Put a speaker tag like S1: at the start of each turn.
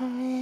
S1: Now